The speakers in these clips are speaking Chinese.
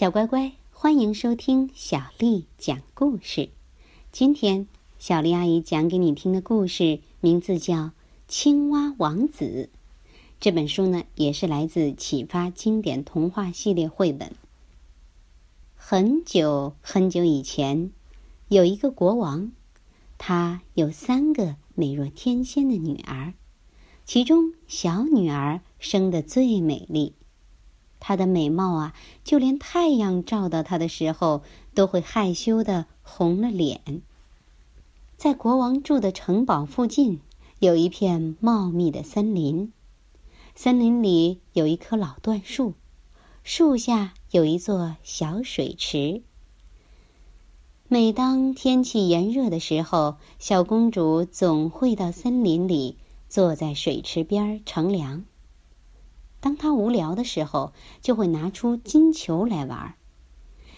小乖乖，欢迎收听小丽讲故事。今天小丽阿姨讲给你听的故事名字叫《青蛙王子》。这本书呢，也是来自启发经典童话系列绘本。很久很久以前，有一个国王，他有三个美若天仙的女儿，其中小女儿生得最美丽。她的美貌啊，就连太阳照到她的时候，都会害羞的红了脸。在国王住的城堡附近，有一片茂密的森林。森林里有一棵老椴树，树下有一座小水池。每当天气炎热的时候，小公主总会到森林里，坐在水池边乘凉。当她无聊的时候，就会拿出金球来玩。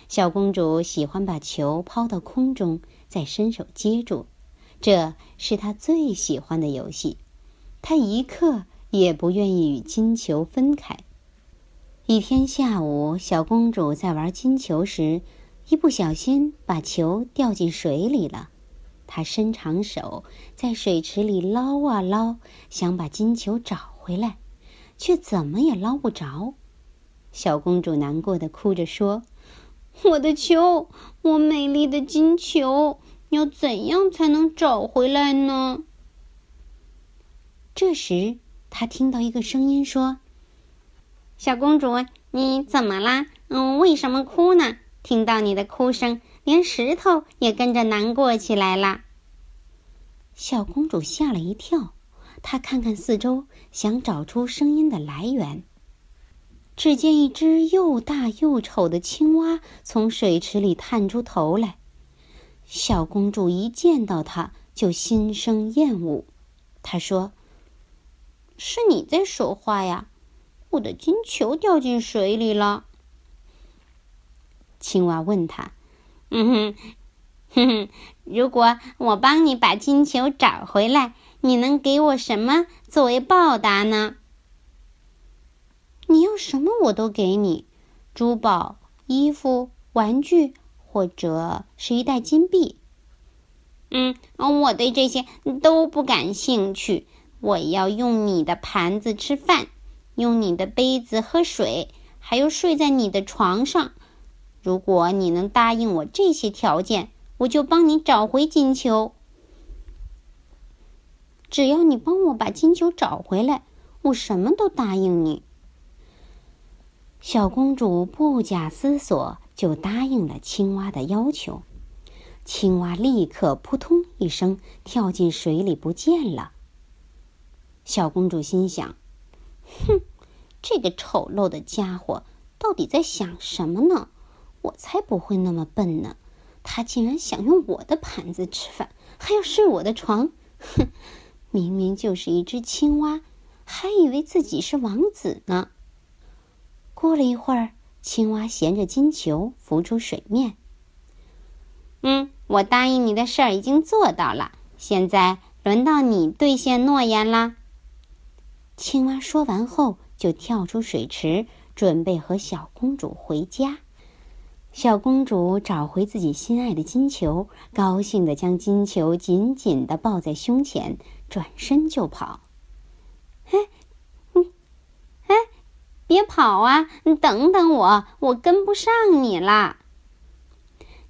小公主喜欢把球抛到空中，再伸手接住，这是她最喜欢的游戏。她一刻也不愿意与金球分开。一天下午，小公主在玩金球时，一不小心把球掉进水里了。她伸长手在水池里捞啊捞，想把金球找回来。却怎么也捞不着，小公主难过的哭着说：“我的球，我美丽的金球，要怎样才能找回来呢？”这时，她听到一个声音说：“小公主，你怎么啦？嗯，为什么哭呢？听到你的哭声，连石头也跟着难过起来了。”小公主吓了一跳。她看看四周，想找出声音的来源。只见一只又大又丑的青蛙从水池里探出头来。小公主一见到它，就心生厌恶。她说：“是你在说话呀？我的金球掉进水里了。”青蛙问他：“嗯哼，哼哼，如果我帮你把金球找回来？”你能给我什么作为报答呢？你要什么我都给你，珠宝、衣服、玩具，或者是一袋金币。嗯，我对这些都不感兴趣。我要用你的盘子吃饭，用你的杯子喝水，还有睡在你的床上。如果你能答应我这些条件，我就帮你找回金球。只要你帮我把金球找回来，我什么都答应你。小公主不假思索就答应了青蛙的要求。青蛙立刻扑通一声跳进水里不见了。小公主心想：“哼，这个丑陋的家伙到底在想什么呢？我才不会那么笨呢！他竟然想用我的盘子吃饭，还要睡我的床！哼！”明明就是一只青蛙，还以为自己是王子呢。过了一会儿，青蛙衔着金球浮出水面。嗯，我答应你的事儿已经做到了，现在轮到你兑现诺言啦。青蛙说完后，就跳出水池，准备和小公主回家。小公主找回自己心爱的金球，高兴地将金球紧紧地抱在胸前，转身就跑。哎，嗯，哎，别跑啊！你等等我，我跟不上你啦。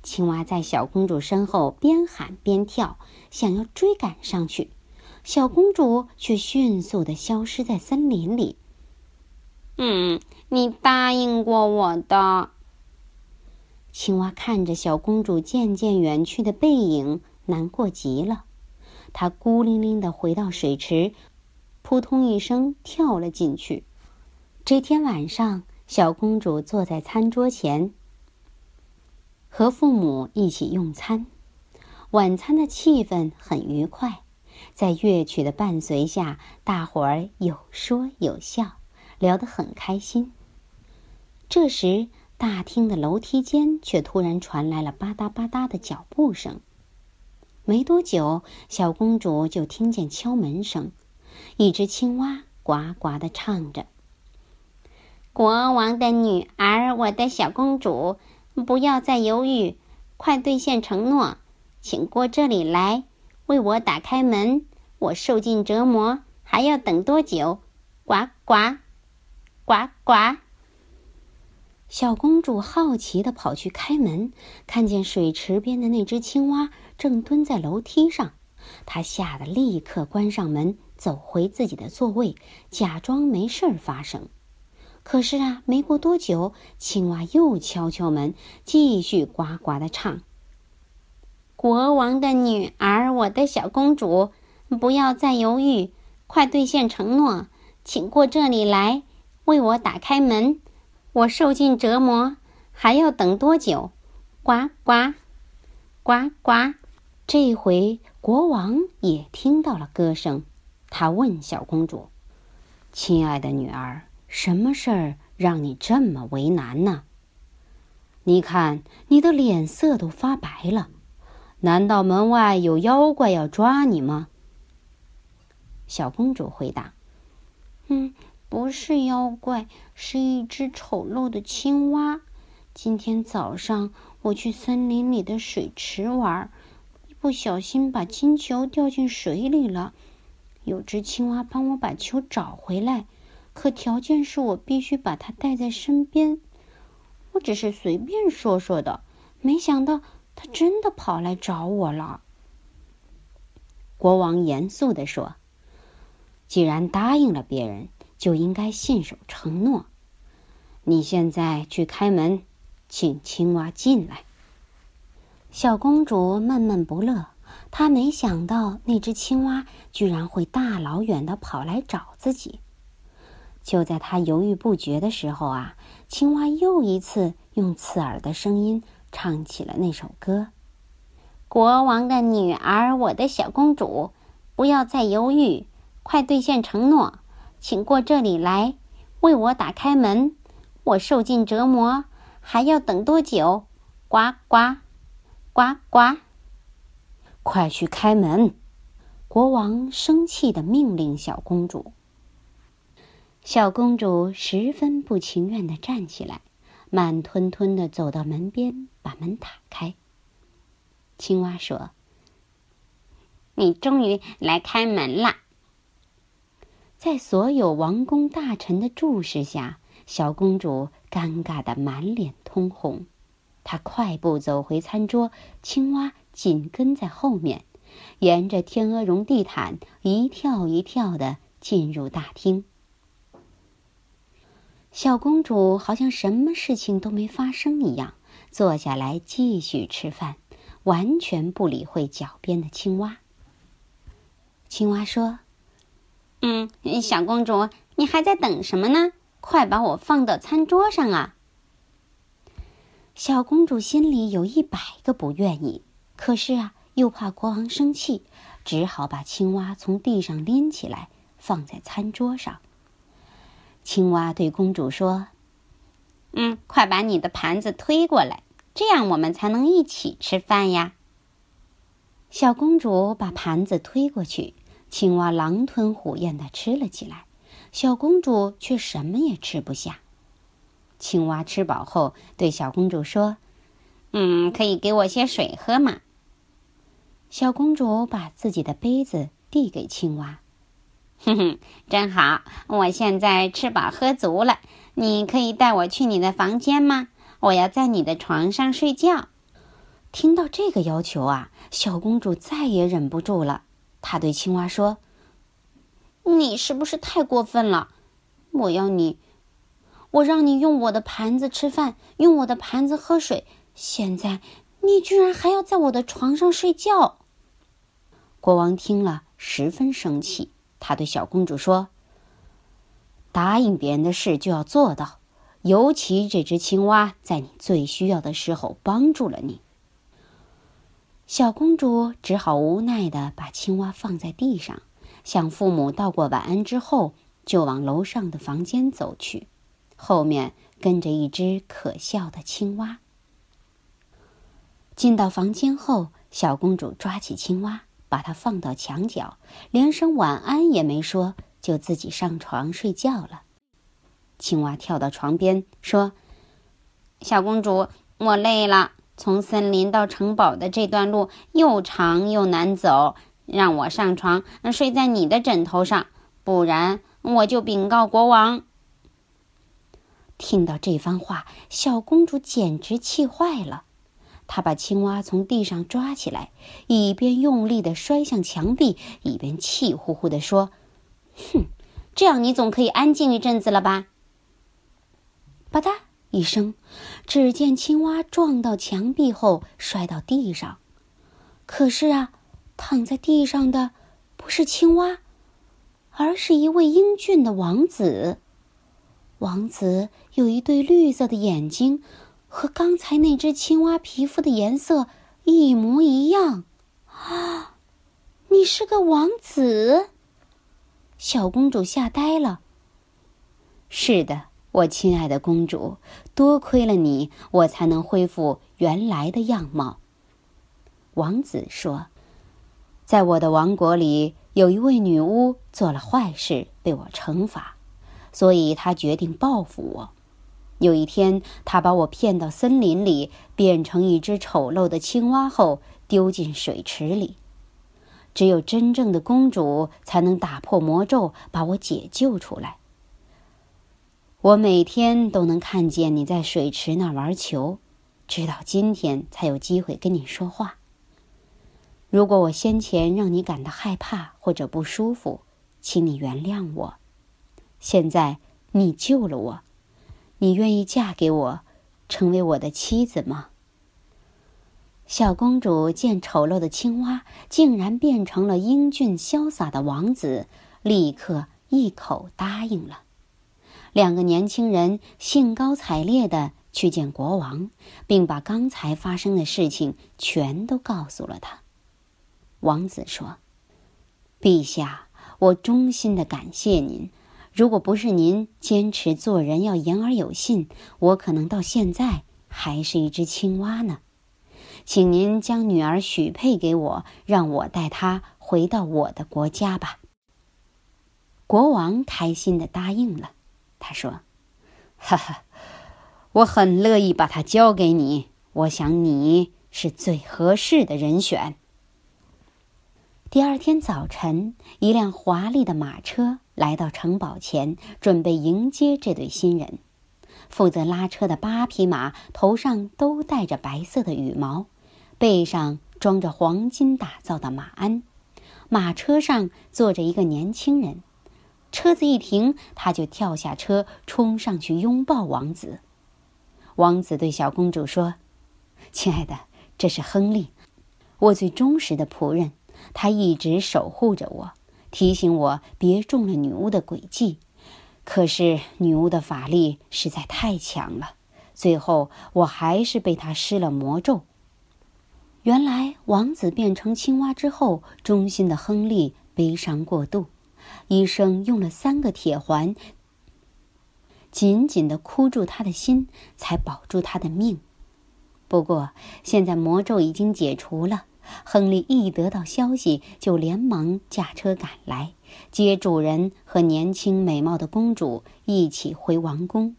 青蛙在小公主身后边喊边跳，想要追赶上去，小公主却迅速的消失在森林里。嗯，你答应过我的。青蛙看着小公主渐渐远去的背影，难过极了。它孤零零的回到水池，扑通一声跳了进去。这天晚上，小公主坐在餐桌前，和父母一起用餐。晚餐的气氛很愉快，在乐曲的伴随下，大伙儿有说有笑，聊得很开心。这时，大厅的楼梯间却突然传来了吧嗒吧嗒的脚步声。没多久，小公主就听见敲门声，一只青蛙呱呱的唱着：“国王的女儿，我的小公主，不要再犹豫，快兑现承诺，请过这里来，为我打开门。我受尽折磨，还要等多久？呱呱，呱呱。小公主好奇地跑去开门，看见水池边的那只青蛙正蹲在楼梯上，他吓得立刻关上门，走回自己的座位，假装没事儿发生。可是啊，没过多久，青蛙又敲敲门，继续呱呱的唱：“国王的女儿，我的小公主，不要再犹豫，快兑现承诺，请过这里来，为我打开门。我受尽折磨，还要等多久？呱呱，呱呱。”这回国王也听到了歌声，他问小公主：“亲爱的女儿。”什么事儿让你这么为难呢？你看你的脸色都发白了，难道门外有妖怪要抓你吗？小公主回答：“嗯，不是妖怪，是一只丑陋的青蛙。今天早上我去森林里的水池玩，不小心把金球掉进水里了，有只青蛙帮我把球找回来。”可条件是我必须把它带在身边。我只是随便说说的，没想到他真的跑来找我了。国王严肃地说：“既然答应了别人，就应该信守承诺。你现在去开门，请青蛙进来。”小公主闷闷不乐，她没想到那只青蛙居然会大老远的跑来找自己。就在她犹豫不决的时候啊，青蛙又一次用刺耳的声音唱起了那首歌：“国王的女儿，我的小公主，不要再犹豫，快兑现承诺，请过这里来，为我打开门。我受尽折磨，还要等多久？呱呱，呱呱，快去开门！”国王生气的命令小公主。小公主十分不情愿的站起来，慢吞吞的走到门边，把门打开。青蛙说：“你终于来开门了。”在所有王公大臣的注视下，小公主尴尬的满脸通红。他快步走回餐桌，青蛙紧跟在后面，沿着天鹅绒地毯一跳一跳的进入大厅。小公主好像什么事情都没发生一样，坐下来继续吃饭，完全不理会脚边的青蛙。青蛙说：“嗯，小公主，你还在等什么呢？快把我放到餐桌上啊！”小公主心里有一百个不愿意，可是啊，又怕国王生气，只好把青蛙从地上拎起来，放在餐桌上。青蛙对公主说：“嗯，快把你的盘子推过来，这样我们才能一起吃饭呀。”小公主把盘子推过去，青蛙狼吞虎咽的吃了起来，小公主却什么也吃不下。青蛙吃饱后对小公主说：“嗯，可以给我些水喝吗？”小公主把自己的杯子递给青蛙。哼哼，真好！我现在吃饱喝足了，你可以带我去你的房间吗？我要在你的床上睡觉。听到这个要求啊，小公主再也忍不住了。她对青蛙说：“你是不是太过分了？我要你，我让你用我的盘子吃饭，用我的盘子喝水，现在你居然还要在我的床上睡觉！”国王听了十分生气。他对小公主说：“答应别人的事就要做到，尤其这只青蛙在你最需要的时候帮助了你。”小公主只好无奈的把青蛙放在地上，向父母道过晚安之后，就往楼上的房间走去，后面跟着一只可笑的青蛙。进到房间后，小公主抓起青蛙。把它放到墙角，连声晚安也没说，就自己上床睡觉了。青蛙跳到床边说：“小公主，我累了。从森林到城堡的这段路又长又难走，让我上床睡在你的枕头上，不然我就禀告国王。”听到这番话，小公主简直气坏了。她把青蛙从地上抓起来，一边用力的摔向墙壁，一边气呼呼的说：“哼，这样你总可以安静一阵子了吧？”吧嗒一声，只见青蛙撞到墙壁后摔到地上。可是啊，躺在地上的不是青蛙，而是一位英俊的王子。王子有一对绿色的眼睛，和刚才那只青蛙皮肤的颜色一模一样。啊，你是个王子！小公主吓呆了。是的，我亲爱的公主，多亏了你，我才能恢复原来的样貌。王子说：“在我的王国里，有一位女巫做了坏事，被我惩罚。”所以他决定报复我。有一天，他把我骗到森林里，变成一只丑陋的青蛙后，丢进水池里。只有真正的公主才能打破魔咒，把我解救出来。我每天都能看见你在水池那玩球，直到今天才有机会跟你说话。如果我先前让你感到害怕或者不舒服，请你原谅我。现在你救了我，你愿意嫁给我，成为我的妻子吗？小公主见丑陋的青蛙竟然变成了英俊潇洒的王子，立刻一口答应了。两个年轻人兴高采烈的去见国王，并把刚才发生的事情全都告诉了他。王子说：“陛下，我衷心的感谢您。”如果不是您坚持做人要言而有信，我可能到现在还是一只青蛙呢。请您将女儿许配给我，让我带她回到我的国家吧。国王开心的答应了。他说：“哈哈，我很乐意把她交给你。我想你是最合适的人选。”第二天早晨，一辆华丽的马车。来到城堡前，准备迎接这对新人。负责拉车的八匹马头上都戴着白色的羽毛，背上装着黄金打造的马鞍。马车上坐着一个年轻人。车子一停，他就跳下车，冲上去拥抱王子。王子对小公主说：“亲爱的，这是亨利，我最忠实的仆人，他一直守护着我。”提醒我别中了女巫的诡计，可是女巫的法力实在太强了，最后我还是被她施了魔咒。原来王子变成青蛙之后，忠心的亨利悲伤过度，医生用了三个铁环紧紧的箍住他的心，才保住他的命。不过现在魔咒已经解除了。亨利一得到消息，就连忙驾车赶来，接主人和年轻美貌的公主一起回王宫。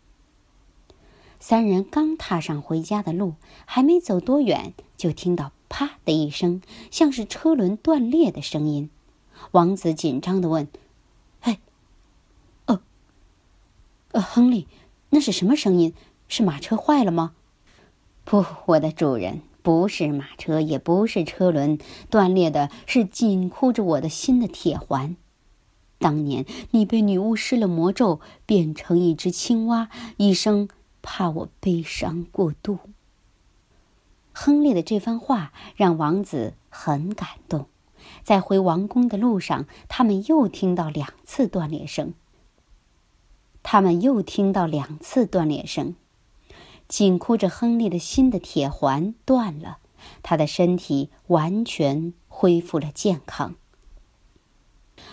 三人刚踏上回家的路，还没走多远，就听到“啪”的一声，像是车轮断裂的声音。王子紧张的问：“哎，哦，呃，亨利，那是什么声音？是马车坏了吗？”“不，我的主人。”不是马车，也不是车轮，断裂的是紧箍着我的心的铁环。当年你被女巫施了魔咒，变成一只青蛙，一生怕我悲伤过度。亨利的这番话让王子很感动。在回王宫的路上，他们又听到两次断裂声。他们又听到两次断裂声。紧箍着亨利的心的铁环断了，他的身体完全恢复了健康，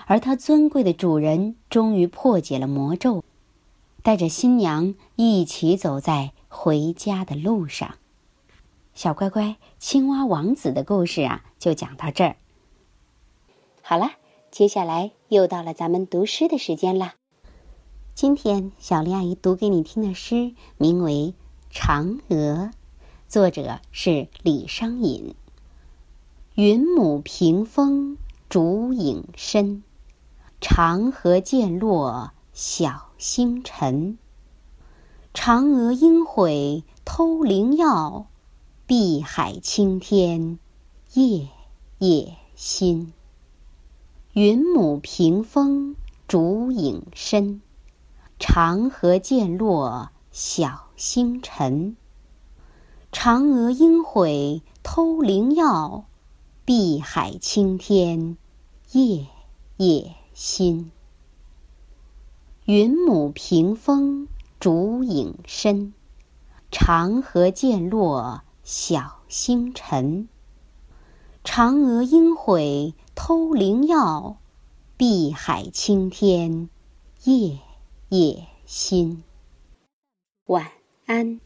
而他尊贵的主人终于破解了魔咒，带着新娘一起走在回家的路上。小乖乖，青蛙王子的故事啊，就讲到这儿。好了，接下来又到了咱们读诗的时间啦。今天小丽阿姨读给你听的诗名为《嫦娥》，作者是李商隐。云母屏风烛影深，长河渐落晓星沉。嫦娥应悔偷灵药，碧海青天夜夜心。云母屏风烛影深。长河渐落小星辰。嫦娥应悔偷灵药，碧海青天夜夜心。云母屏风烛影深，长河渐落晓星沉。嫦娥应悔偷灵药，碧海青天夜。夜心，晚安。